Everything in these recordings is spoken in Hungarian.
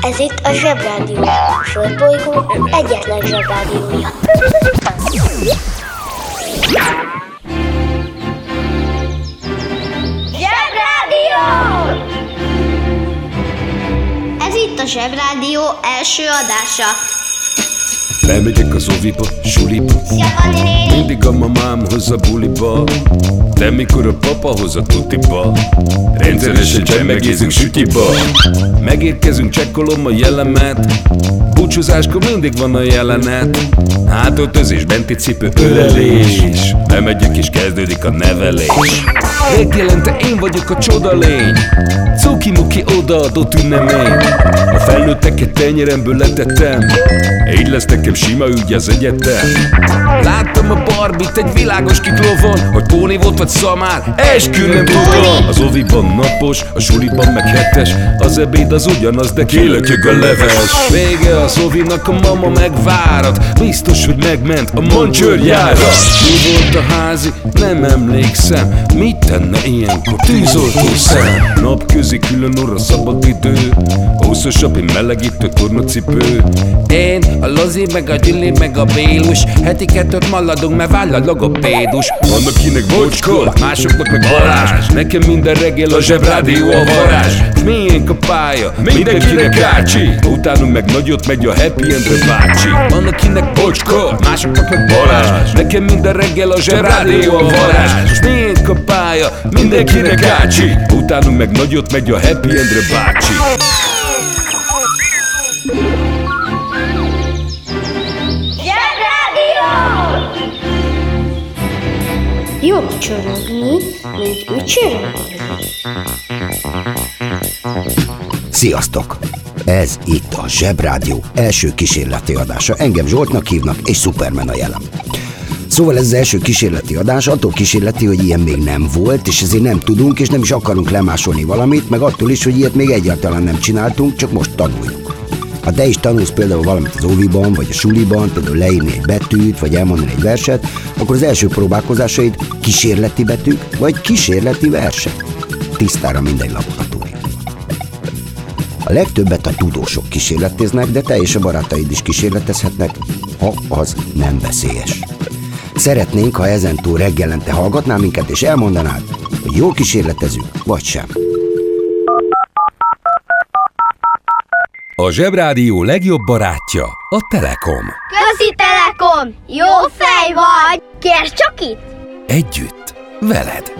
Ez itt a Zsebrádió. A Földbolygó egyetlen Zsebrádiója. Zsebrádió! Ez itt a Zsebrádió első adása. Lemegyek az oviba, suliba Mindig a mamám hoz a buliba De mikor a papa hoz a tutiba Rendszeresen csemmegézünk sütiba. Megérkezünk, csekkolom a jellemet Búcsúzáskor mindig van a jelenet. Hátöltözés, benti cipő, ölelés. Bemegyek és kezdődik a nevelés. Megjelente én vagyok a csoda lény. Cuki-muki odaadott ünnemény A felnőtteket tenyeremből letettem. Így lesz nekem sima ügy az egyetem. Láttam a barbit egy világos kiklovon Hogy Póni volt vagy szamár, eskü nem tudom. Az oviban napos, a suliban meg hetes Az ebéd az ugyanaz, de kilökjük a leves. Vége az ovinak, a mama megvárat. Biztos, hogy megment a mancsőrjára Mi volt a házi? Nem emlékszem. Mit tenne ilyenkor? Tűzoltó szem? Napközi külön orra szabad idő. Húszosabb, én melegítő tornacipő. Én, a Lozi, meg a Gyüli, meg a Bélus. Heti kettőt maladunk, mert váll a logopédus. Van akinek bocskor, másoknak meg varázs Nekem minden reggel a zsebrádió a varázs. Miénk a pálya, mindenkinek ácsi Utánunk meg nagyot megy a happy endre bácsi. Van akinek bocskor, másoknak meg varázs Nekem minden reggel a zsebrádió a varázs Most miénk a pálya, mindenkinek ácsi Utánunk meg nagyot megy a happy endre bácsi! Jobb csorogni, mint ücsörögni. Sziasztok! Ez itt a Zsebrádió első kísérleti adása. Engem Zsoltnak hívnak, és Superman a jelem. Szóval ez az első kísérleti adás, attól kísérleti, hogy ilyen még nem volt, és ezért nem tudunk, és nem is akarunk lemásolni valamit, meg attól is, hogy ilyet még egyáltalán nem csináltunk, csak most tanuljuk. Ha te is tanulsz például valamit az óviban, vagy a suliban, például leírni egy betűt, vagy elmondani egy verset, akkor az első próbálkozásaid kísérleti betűk, vagy kísérleti versek. Tisztára mindegy laboratórium. A legtöbbet a tudósok kísérleteznek, de te és a barátaid is kísérletezhetnek, ha az nem veszélyes. Szeretnénk, ha ezentúl reggelente hallgatnál minket, és elmondanád, hogy jól kísérletezünk, vagy sem. A Zsebrádió legjobb barátja a Telekom. Közi Telekom! Jó fej vagy! Kérd csak itt! Együtt, veled.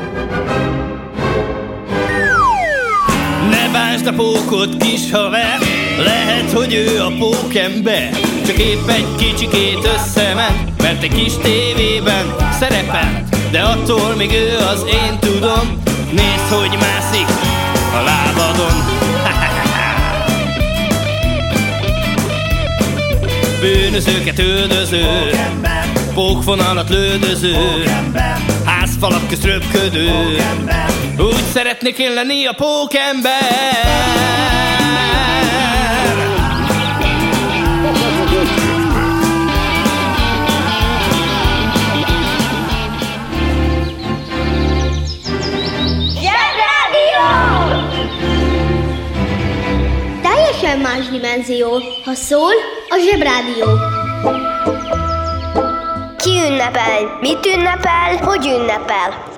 Bánsd a pókot, kis haver. Lehet, hogy ő a pókember. Csak épp egy kicsikét összement Mert egy kis tévében szerepelt. De attól még ő az én tudom. Nézd, hogy mászik a lábadon. Bűnözőket üldöző Pókvonalat lődöző Házfalak közt röpködő Úgy szeretnék én lenni a pókember Zsebrádió! Teljesen más dimenzió. Ha szól, a Zsebrádió. Ki ünnepel? Mit ünnepel? Hogy ünnepel?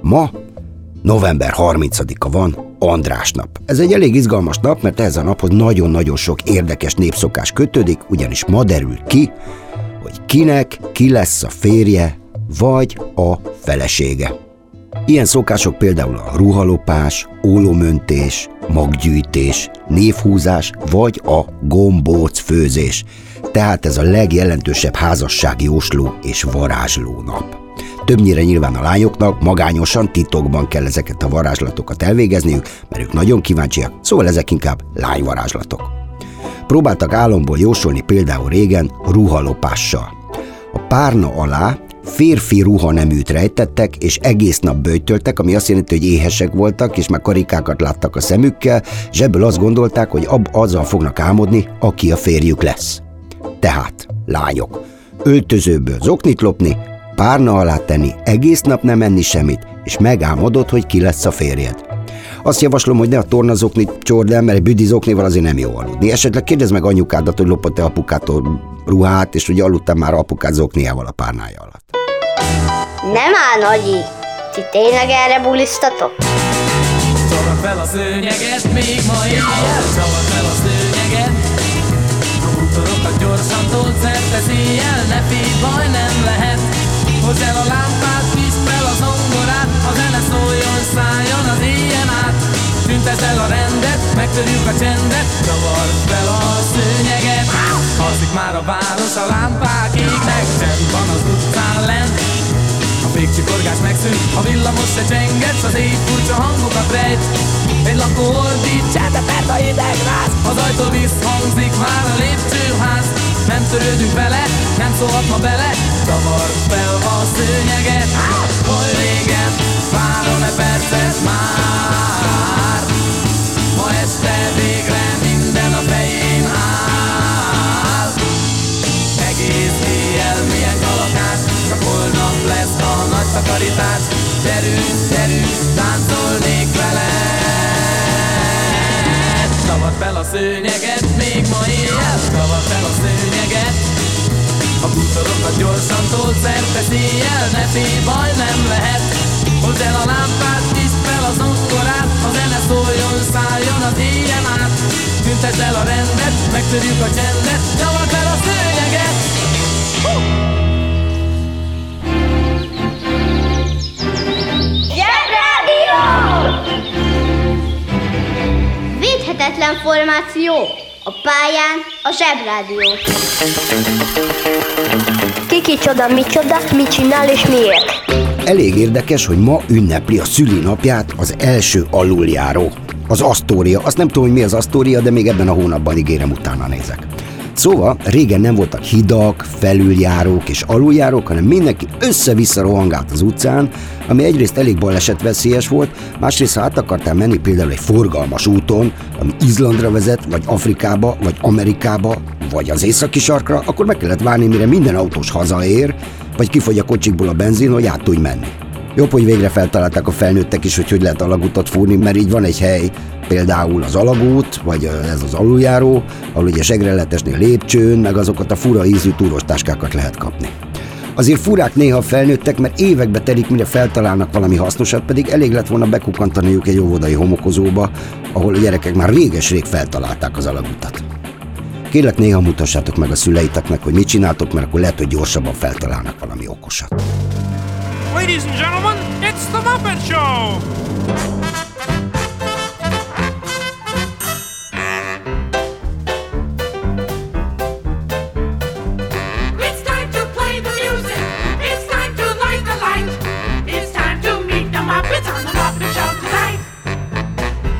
Ma november 30-a van, András nap. Ez egy elég izgalmas nap, mert ehhez a naphoz nagyon-nagyon sok érdekes népszokás kötődik, ugyanis ma derül ki, hogy kinek ki lesz a férje, vagy a felesége. Ilyen szokások például a ruhalopás, ólomöntés, maggyűjtés, névhúzás vagy a gombóc főzés. Tehát ez a legjelentősebb házassági jósló és varázsló nap. Többnyire nyilván a lányoknak magányosan, titokban kell ezeket a varázslatokat elvégezniük, mert ők nagyon kíváncsiak, szóval ezek inkább lányvarázslatok. Próbáltak álomból jósolni például régen ruhalopással. A párna alá férfi ruha neműt rejtettek, és egész nap bőjtöltek, ami azt jelenti, hogy éhesek voltak, és már karikákat láttak a szemükkel, és ebből azt gondolták, hogy ab azzal fognak álmodni, aki a férjük lesz. Tehát, lányok, öltözőből zoknit lopni, párna alá tenni, egész nap nem enni semmit, és megálmodod, hogy ki lesz a férjed. Azt javaslom, hogy ne a tornazokni csord el, mert egy büdizoknéval azért nem jó aludni. Esetleg kérdezd meg anyukádat, hogy lopott-e apukától ruhát, és hogy aludtam már apukát zokniával a párnája alatt. Nem áll, Nagyi! Ti tényleg erre bulisztatok? Csavar fel a szőnyeget, még ma éjjel Csavar fel a szőnyeget Bútorokat gyorsan tolt szerte széjjel Ne félj, baj nem lehet Hozd el a lámpát, tízd fel a zongorát A zene szóljon, szálljon az éjjel át Tüntesd el a rendet, megtörjük a csendet Csavar fel a szőnyeget Alszik már a város, a lámpák égnek Csend van az utcán lent a végcsikorgás megszűnt, a villamos se csenget, az éj furcsa hangokat rejt. Egy lakó ordít, csertepert a hideg ráz, az ajtó visszhangzik már a lépcsőház. Nem törődünk vele, nem szólhat ma bele, csavar fel a szőnyeget. Oly régen, várom-e percet már, ma este végre minden a fején áll. Egész éjjel milyen kalakás, csak holnap lesz a nagy takarítás. Gyerünk, gyerünk, táncolnék veled. Csavar fel a szőnyeget, Bútorokat gyorsan tolt szerte széjjel, ne félj, baj nem lehet. Hozd el a lámpát, tízd fel az zongorát, a zene szóljon, szálljon az éjjel át. Tüntesd el a rendet, megtörjük a csendet, csavar fel a szőnyeget. Zsebrádió! Védhetetlen formáció. A pályán a Zsebrádió. Kiki csoda, mi csoda, mit csinál és miért? Elég érdekes, hogy ma ünnepli a szülinapját az első aluljáró. Az Asztória. Azt nem tudom, hogy mi az Asztória, de még ebben a hónapban ígérem utána nézek. Szóval régen nem voltak hidak, felüljárók és aluljárók, hanem mindenki össze-vissza rohangált az utcán, ami egyrészt elég balesetveszélyes volt, másrészt ha át akartál menni például egy forgalmas úton, ami Izlandra vezet, vagy Afrikába, vagy Amerikába, vagy az északi sarkra, akkor meg kellett várni, mire minden autós hazaér, vagy kifogy a kocsikból a benzin, hogy át tudj menni. Jobb, hogy végre feltalálták a felnőttek is, hogy hogy lehet alagutat fúrni, mert így van egy hely, például az alagút, vagy ez az aluljáró, ahol ugye segreletesnél lépcsőn, meg azokat a fura ízű túrostáskákat lehet kapni. Azért furák néha felnőttek, mert évekbe telik, mire feltalálnak valami hasznosat, pedig elég lett volna bekukkantaniuk egy óvodai homokozóba, ahol a gyerekek már réges-rég feltalálták az alagutat. Kérlek, néha mutassátok meg a szüleiteknek, hogy mit csináltok, mert akkor lehet, hogy gyorsabban feltalálnak valami okosat. Ladies and gentlemen, it's the Muppet Show! It's time to play the music. It's time to light the light. It's time to meet the Muppets on the Muppet Show tonight.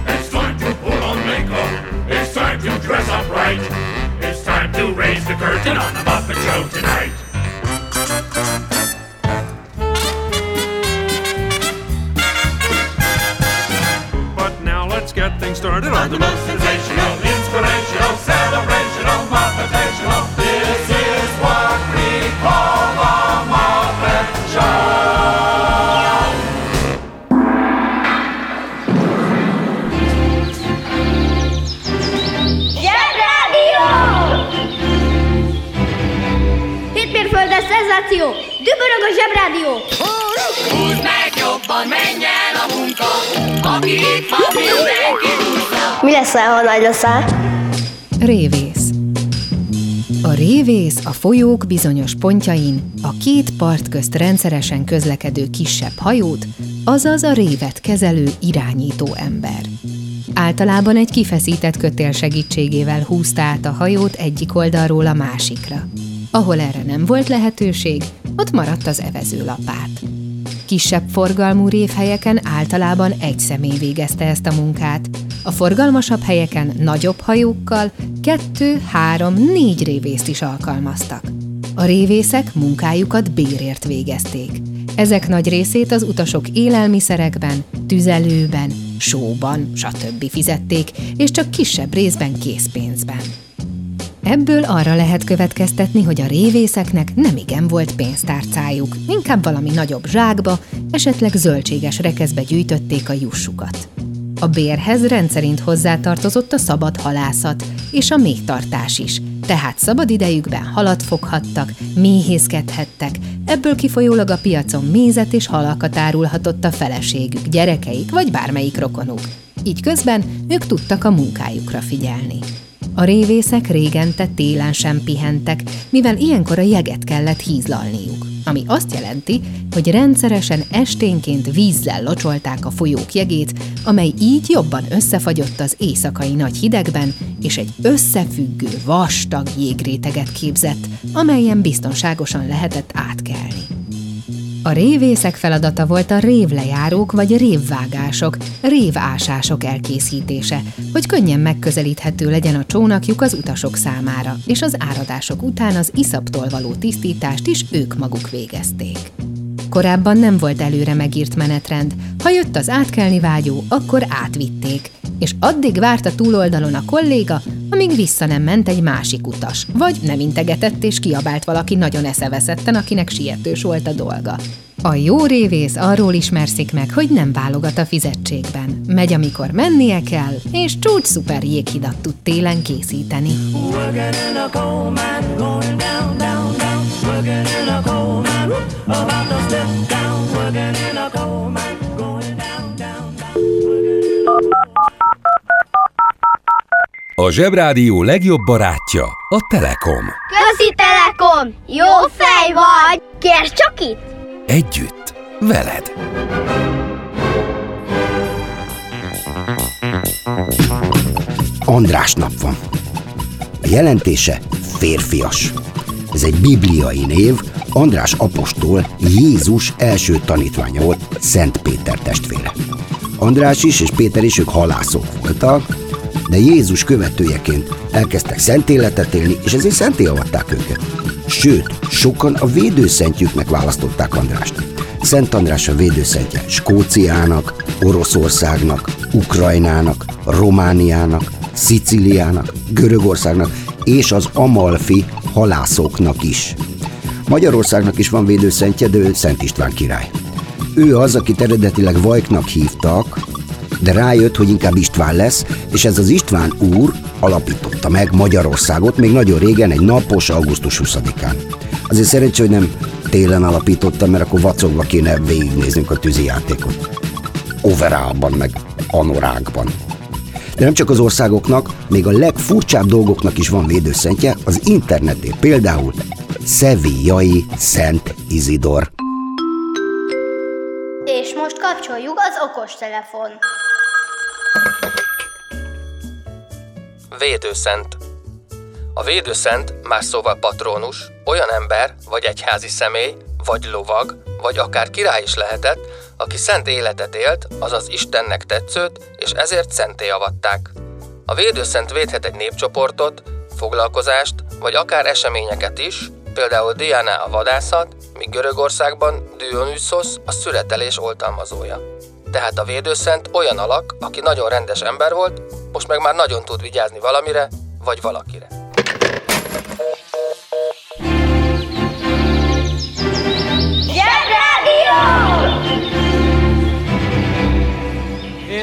It's time to put on makeup. It's time to dress up right. To raise the curtain on the Muppet Show tonight. But now let's get things started on the most jobban, menjen a munka. Aki itt van, mindenki húzza. Mi lesz, ha nagy leszel? Révész A révész a folyók bizonyos pontjain a két part közt rendszeresen közlekedő kisebb hajót, azaz a révet kezelő irányító ember. Általában egy kifeszített kötél segítségével húzta át a hajót egyik oldalról a másikra. Ahol erre nem volt lehetőség, ott maradt az evezőlapát. Kisebb forgalmú révhelyeken általában egy személy végezte ezt a munkát. A forgalmasabb helyeken nagyobb hajókkal kettő, három, négy révészt is alkalmaztak. A révészek munkájukat bérért végezték. Ezek nagy részét az utasok élelmiszerekben, tüzelőben, sóban, stb. fizették, és csak kisebb részben készpénzben. Ebből arra lehet következtetni, hogy a révészeknek nem igen volt pénztárcájuk, inkább valami nagyobb zsákba, esetleg zöldséges rekeszbe gyűjtötték a jussukat. A bérhez rendszerint hozzátartozott a szabad halászat és a méhtartás is, tehát szabad idejükben halat foghattak, méhészkedhettek, ebből kifolyólag a piacon mézet és halakat árulhatott a feleségük, gyerekeik vagy bármelyik rokonuk. Így közben ők tudtak a munkájukra figyelni. A révészek régente télen sem pihentek, mivel ilyenkor a jeget kellett hízlalniuk, ami azt jelenti, hogy rendszeresen esténként vízzel locsolták a folyók jegét, amely így jobban összefagyott az éjszakai nagy hidegben, és egy összefüggő, vastag jégréteget képzett, amelyen biztonságosan lehetett átkelni. A révészek feladata volt a révlejárók vagy révvágások, révásások elkészítése, hogy könnyen megközelíthető legyen a csónakjuk az utasok számára, és az áradások után az iszaptól való tisztítást is ők maguk végezték. Korábban nem volt előre megírt menetrend, ha jött az átkelni vágyó, akkor átvitték, és addig várt a túloldalon a kolléga, amíg vissza nem ment egy másik utas, vagy nem integetett és kiabált valaki nagyon eszeveszetten, akinek sietős volt a dolga. A jó révész arról ismerszik meg, hogy nem válogat a fizetségben. Megy, amikor mennie kell, és csúcs szuper jéghidat tud télen készíteni. A Zsebrádió legjobb barátja a Telekom. Közi Telekom! Jó fej vagy! Kérd csak itt! Együtt, veled. András nap van. A jelentése férfias. Ez egy bibliai név, András apostol Jézus első tanítványa volt, Szent Péter testvére. András is és Péter is ők halászok voltak, de Jézus követőjeként elkezdtek szent életet élni, és ezért szenté avatták őket. Sőt, sokan a védőszentjüknek választották Andrást. Szent András a védőszentje Skóciának, Oroszországnak, Ukrajnának, Romániának, Sziciliának, Görögországnak és az Amalfi halászoknak is. Magyarországnak is van védőszentje, de ő Szent István király. Ő az, akit eredetileg Vajknak hívtak, de rájött, hogy inkább István lesz, és ez az István úr alapította meg Magyarországot még nagyon régen, egy napos augusztus 20-án. Azért szerencsé, hogy nem télen alapította, mert akkor vacogva kéne végignéznünk a tűzi játékot. Overálban, meg anorákban. De nem csak az országoknak, még a legfurcsább dolgoknak is van védőszentje, az internetén például Szevijai Szent Izidor. És most kapcsoljuk az okostelefon. Védőszent A védőszent, más szóval patrónus, olyan ember, vagy egyházi személy, vagy lovag, vagy akár király is lehetett, aki szent életet élt, azaz Istennek tetszőt, és ezért szenté avatták. A védőszent védhet egy népcsoportot, foglalkozást, vagy akár eseményeket is, például Diana a vadászat, míg Görögországban Dionysos a születelés oltalmazója. Tehát a védőszent olyan alak, aki nagyon rendes ember volt, most meg már nagyon tud vigyázni valamire, vagy valakire.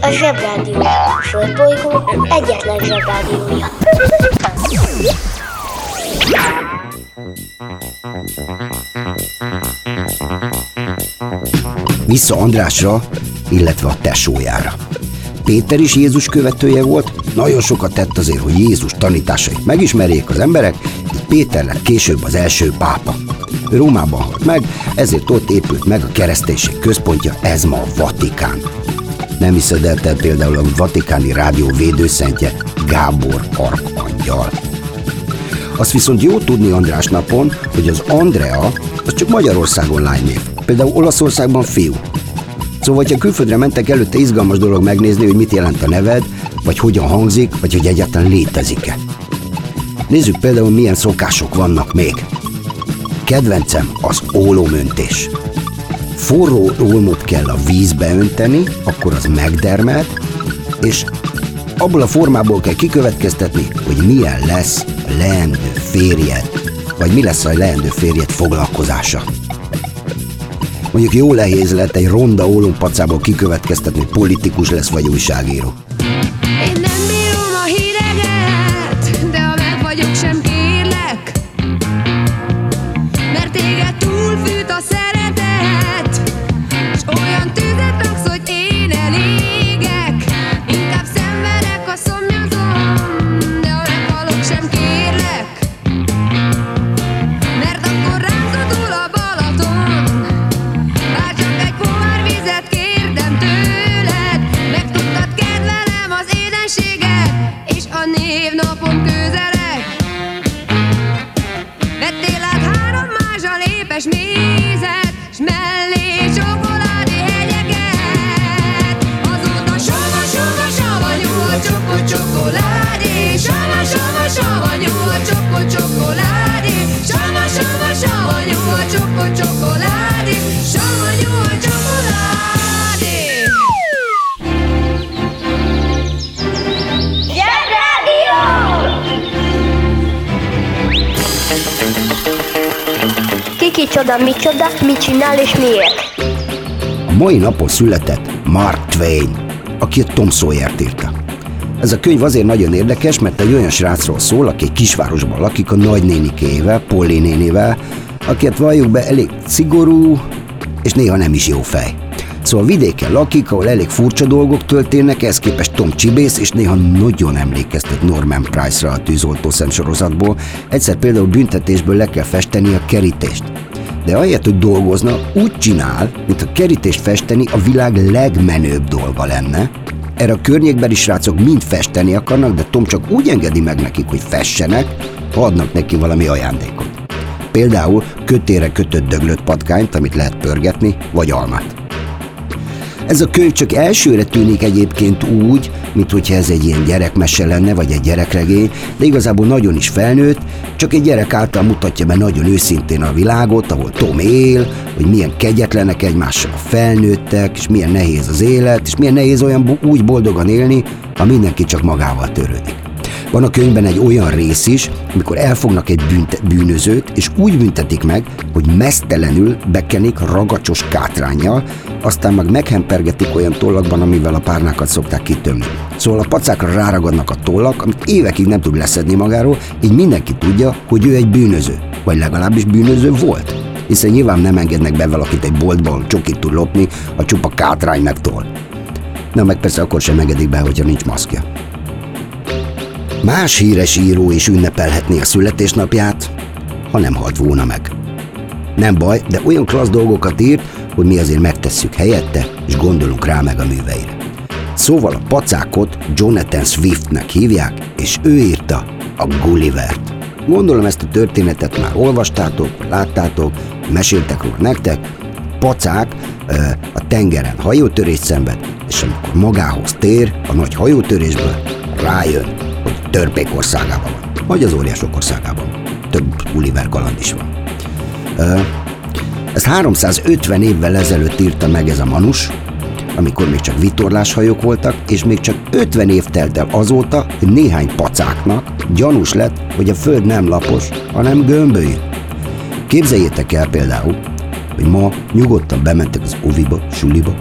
A Zsebrádió. Földbolygó egyetlen Zsebrádiója. Vissza Andrásra, illetve a tesójára. Péter is Jézus követője volt, nagyon sokat tett azért, hogy Jézus tanításait megismerjék az emberek, így Péter lett később az első pápa. Rómában halt meg, ezért ott épült meg a kereszténység központja, ez ma a Vatikán. Nem hiszed el te például a vatikáni rádió védőszentje Gábor Arkangyal. Azt viszont jó tudni András napon, hogy az Andrea az csak Magyarországon lánynév. Például Olaszországban fiú. Szóval, ha külföldre mentek előtte izgalmas dolog megnézni, hogy mit jelent a neved, vagy hogyan hangzik, vagy hogy egyáltalán létezik-e. Nézzük például, milyen szokások vannak még. Kedvencem az ólomöntés. Forró ólmot kell a vízbe önteni, akkor az megdermed, és abból a formából kell kikövetkeztetni, hogy milyen lesz a leendő férjed, vagy mi lesz a leendő férjed foglalkozása. Mondjuk jó nehéz lett egy ronda ólompacából kikövetkeztetni, hogy politikus lesz vagy újságíró. Kiki csoda, micsoda, mit csinál és miért? A mai napon született Mark Twain, aki a Tom Sawyer-t írta. Ez a könyv azért nagyon érdekes, mert egy olyan srácról szól, aki egy kisvárosban lakik a nagynénikével, Polly nénivel, akiket valljuk be elég szigorú, és néha nem is jó fej. Szóval vidéken lakik, ahol elég furcsa dolgok történnek, ehhez képest Tom Csibész, és néha nagyon emlékeztet Norman Price-ra a tűzoltó sorozatból. Egyszer például büntetésből le kell festeni a kerítést. De ahelyett, hogy dolgozna, úgy csinál, mint a kerítést festeni a világ legmenőbb dolga lenne. Erre a környékbeli srácok mind festeni akarnak, de Tom csak úgy engedi meg nekik, hogy fessenek, ha adnak neki valami ajándékot. Például kötére kötött döglött patkányt, amit lehet pörgetni, vagy almát. Ez a könyv csak elsőre tűnik egyébként úgy, mint hogyha ez egy ilyen gyerekmese lenne, vagy egy gyerekregény, de igazából nagyon is felnőtt, csak egy gyerek által mutatja be nagyon őszintén a világot, ahol Tom él, hogy milyen kegyetlenek egymással a felnőttek, és milyen nehéz az élet, és milyen nehéz olyan úgy boldogan élni, ha mindenki csak magával törődik. Van a könyvben egy olyan rész is, amikor elfognak egy bűnt, bűnözőt, és úgy büntetik meg, hogy mesztelenül bekenik ragacsos kátrányjal, aztán meg meghempergetik olyan tollakban, amivel a párnákat szokták kitömni. Szóval a pacákra ráragadnak a tollak, amit évekig nem tud leszedni magáról, így mindenki tudja, hogy ő egy bűnöző, vagy legalábbis bűnöző volt. Hiszen nyilván nem engednek be valakit egy boltban, csokit tud lopni, a csupa kátrány meg toll. Na meg persze akkor sem engedik be, hogyha nincs maszkja. Más híres író is ünnepelhetné a születésnapját, ha nem halt volna meg. Nem baj, de olyan klassz dolgokat írt, hogy mi azért megtesszük helyette, és gondolunk rá meg a műveire. Szóval a pacákot Jonathan Swiftnek hívják, és ő írta a Gullivert. Gondolom ezt a történetet már olvastátok, láttátok, meséltek róla nektek. Pacák a tengeren hajótörést szenved, és amikor magához tér a nagy hajótörésből, rájön, hogy törpék országában van, vagy az óriások országában. Több Gulliver kaland is van. Ezt 350 évvel ezelőtt írta meg ez a manus, amikor még csak vitorláshajók voltak, és még csak 50 év telt el azóta, hogy néhány pacáknak gyanús lett, hogy a föld nem lapos, hanem gömbölyű. Képzeljétek el például, hogy ma nyugodtan bementek az oviba, suliba,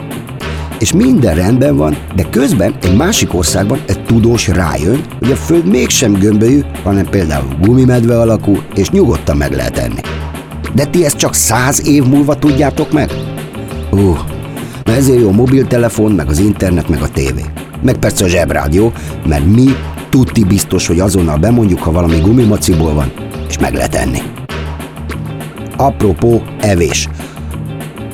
és minden rendben van, de közben egy másik országban egy tudós rájön, hogy a Föld mégsem gömbölyű, hanem például gumimedve alakú, és nyugodtan meg lehet enni. De ti ezt csak száz év múlva tudjátok meg? Ú, uh, ezért jó a mobiltelefon, meg az internet, meg a tévé. Meg persze a zsebrádió, mert mi tudti biztos, hogy azonnal bemondjuk, ha valami gumimaciból van, és meg lehet enni. Apropó evés.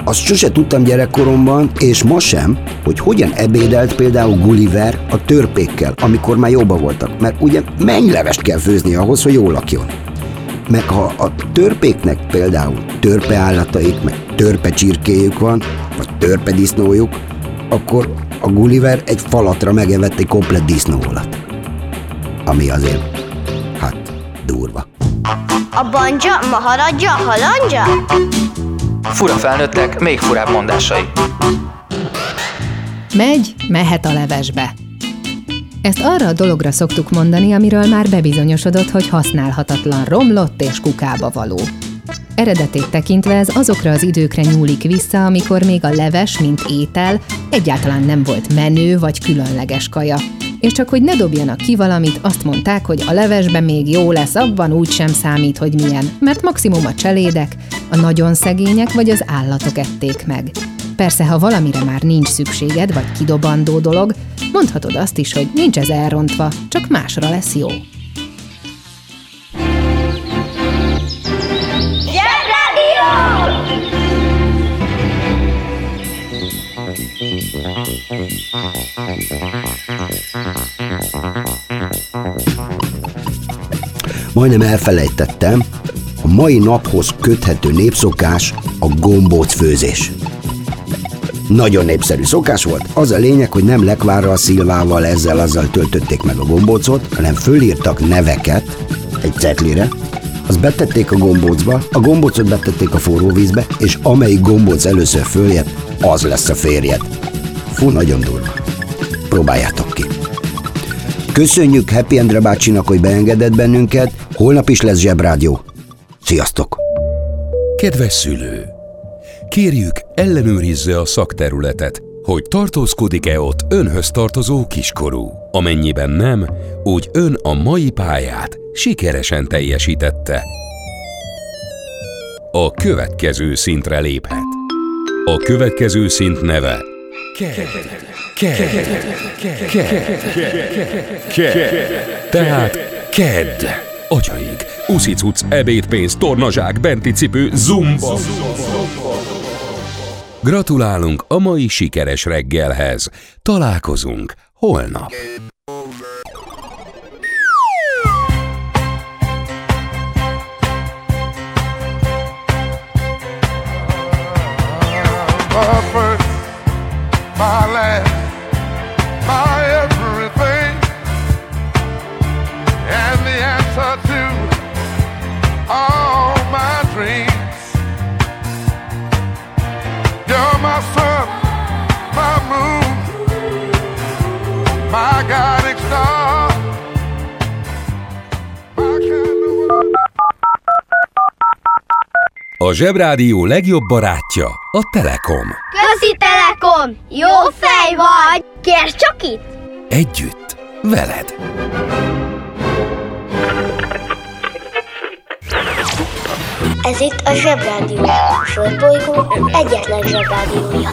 Azt sose tudtam gyerekkoromban, és ma sem, hogy hogyan ebédelt például Gulliver a törpékkel, amikor már jobban voltak, mert ugye mennylevest kell főzni ahhoz, hogy jól lakjon. Meg ha a törpéknek például törpeállataik, meg törpecsirkéjük van, vagy törpedisznójuk, akkor a Gulliver egy falatra megevett egy komplet disznóolat. Ami azért, hát, durva. A banja, maharadja, halandja? Fura felnőttek, még furább mondásai. Megy, mehet a levesbe. Ezt arra a dologra szoktuk mondani, amiről már bebizonyosodott, hogy használhatatlan, romlott és kukába való. Eredetét tekintve ez azokra az időkre nyúlik vissza, amikor még a leves, mint étel, egyáltalán nem volt menő vagy különleges kaja. És csak hogy ne dobjanak ki valamit, azt mondták, hogy a levesben még jó lesz, abban úgy sem számít, hogy milyen, mert maximum a cselédek, a nagyon szegények vagy az állatok ették meg. Persze, ha valamire már nincs szükséged, vagy kidobandó dolog, mondhatod azt is, hogy nincs ez elrontva, csak másra lesz jó. Majdnem elfelejtettem, a mai naphoz köthető népszokás a gombóc főzés. Nagyon népszerű szokás volt, az a lényeg, hogy nem lekvárral, szilvával, ezzel azzal töltötték meg a gombócot, hanem fölírtak neveket egy cetlire, azt betették a gombócba, a gombócot betették a forró vízbe, és amelyik gombóc először följött, az lesz a férjed. Fú, nagyon durva. Próbáljátok ki. Köszönjük Happy Endre bácsinak, hogy beengedett bennünket, holnap is lesz zsebrádió. Sziasztok! Kedves szülő! Kérjük, ellenőrizze a szakterületet, hogy tartózkodik-e ott önhöz tartozó kiskorú. Amennyiben nem, úgy ön a mai pályát sikeresen teljesítette. A következő szintre léphet. A következő szint neve Tehát KED. Atyaik, uszicuc, ebédpénz, tornazsák, benti cipő, zumba. Gratulálunk a mai sikeres reggelhez. Találkozunk holnap. my A Zsebrádió legjobb barátja a Telekom. Közi Telekom! Jó fej vagy! Kérd csak itt! Együtt, veled. Ez itt a Zsebrádió. A Földbolygó egyetlen Zsebrádiója.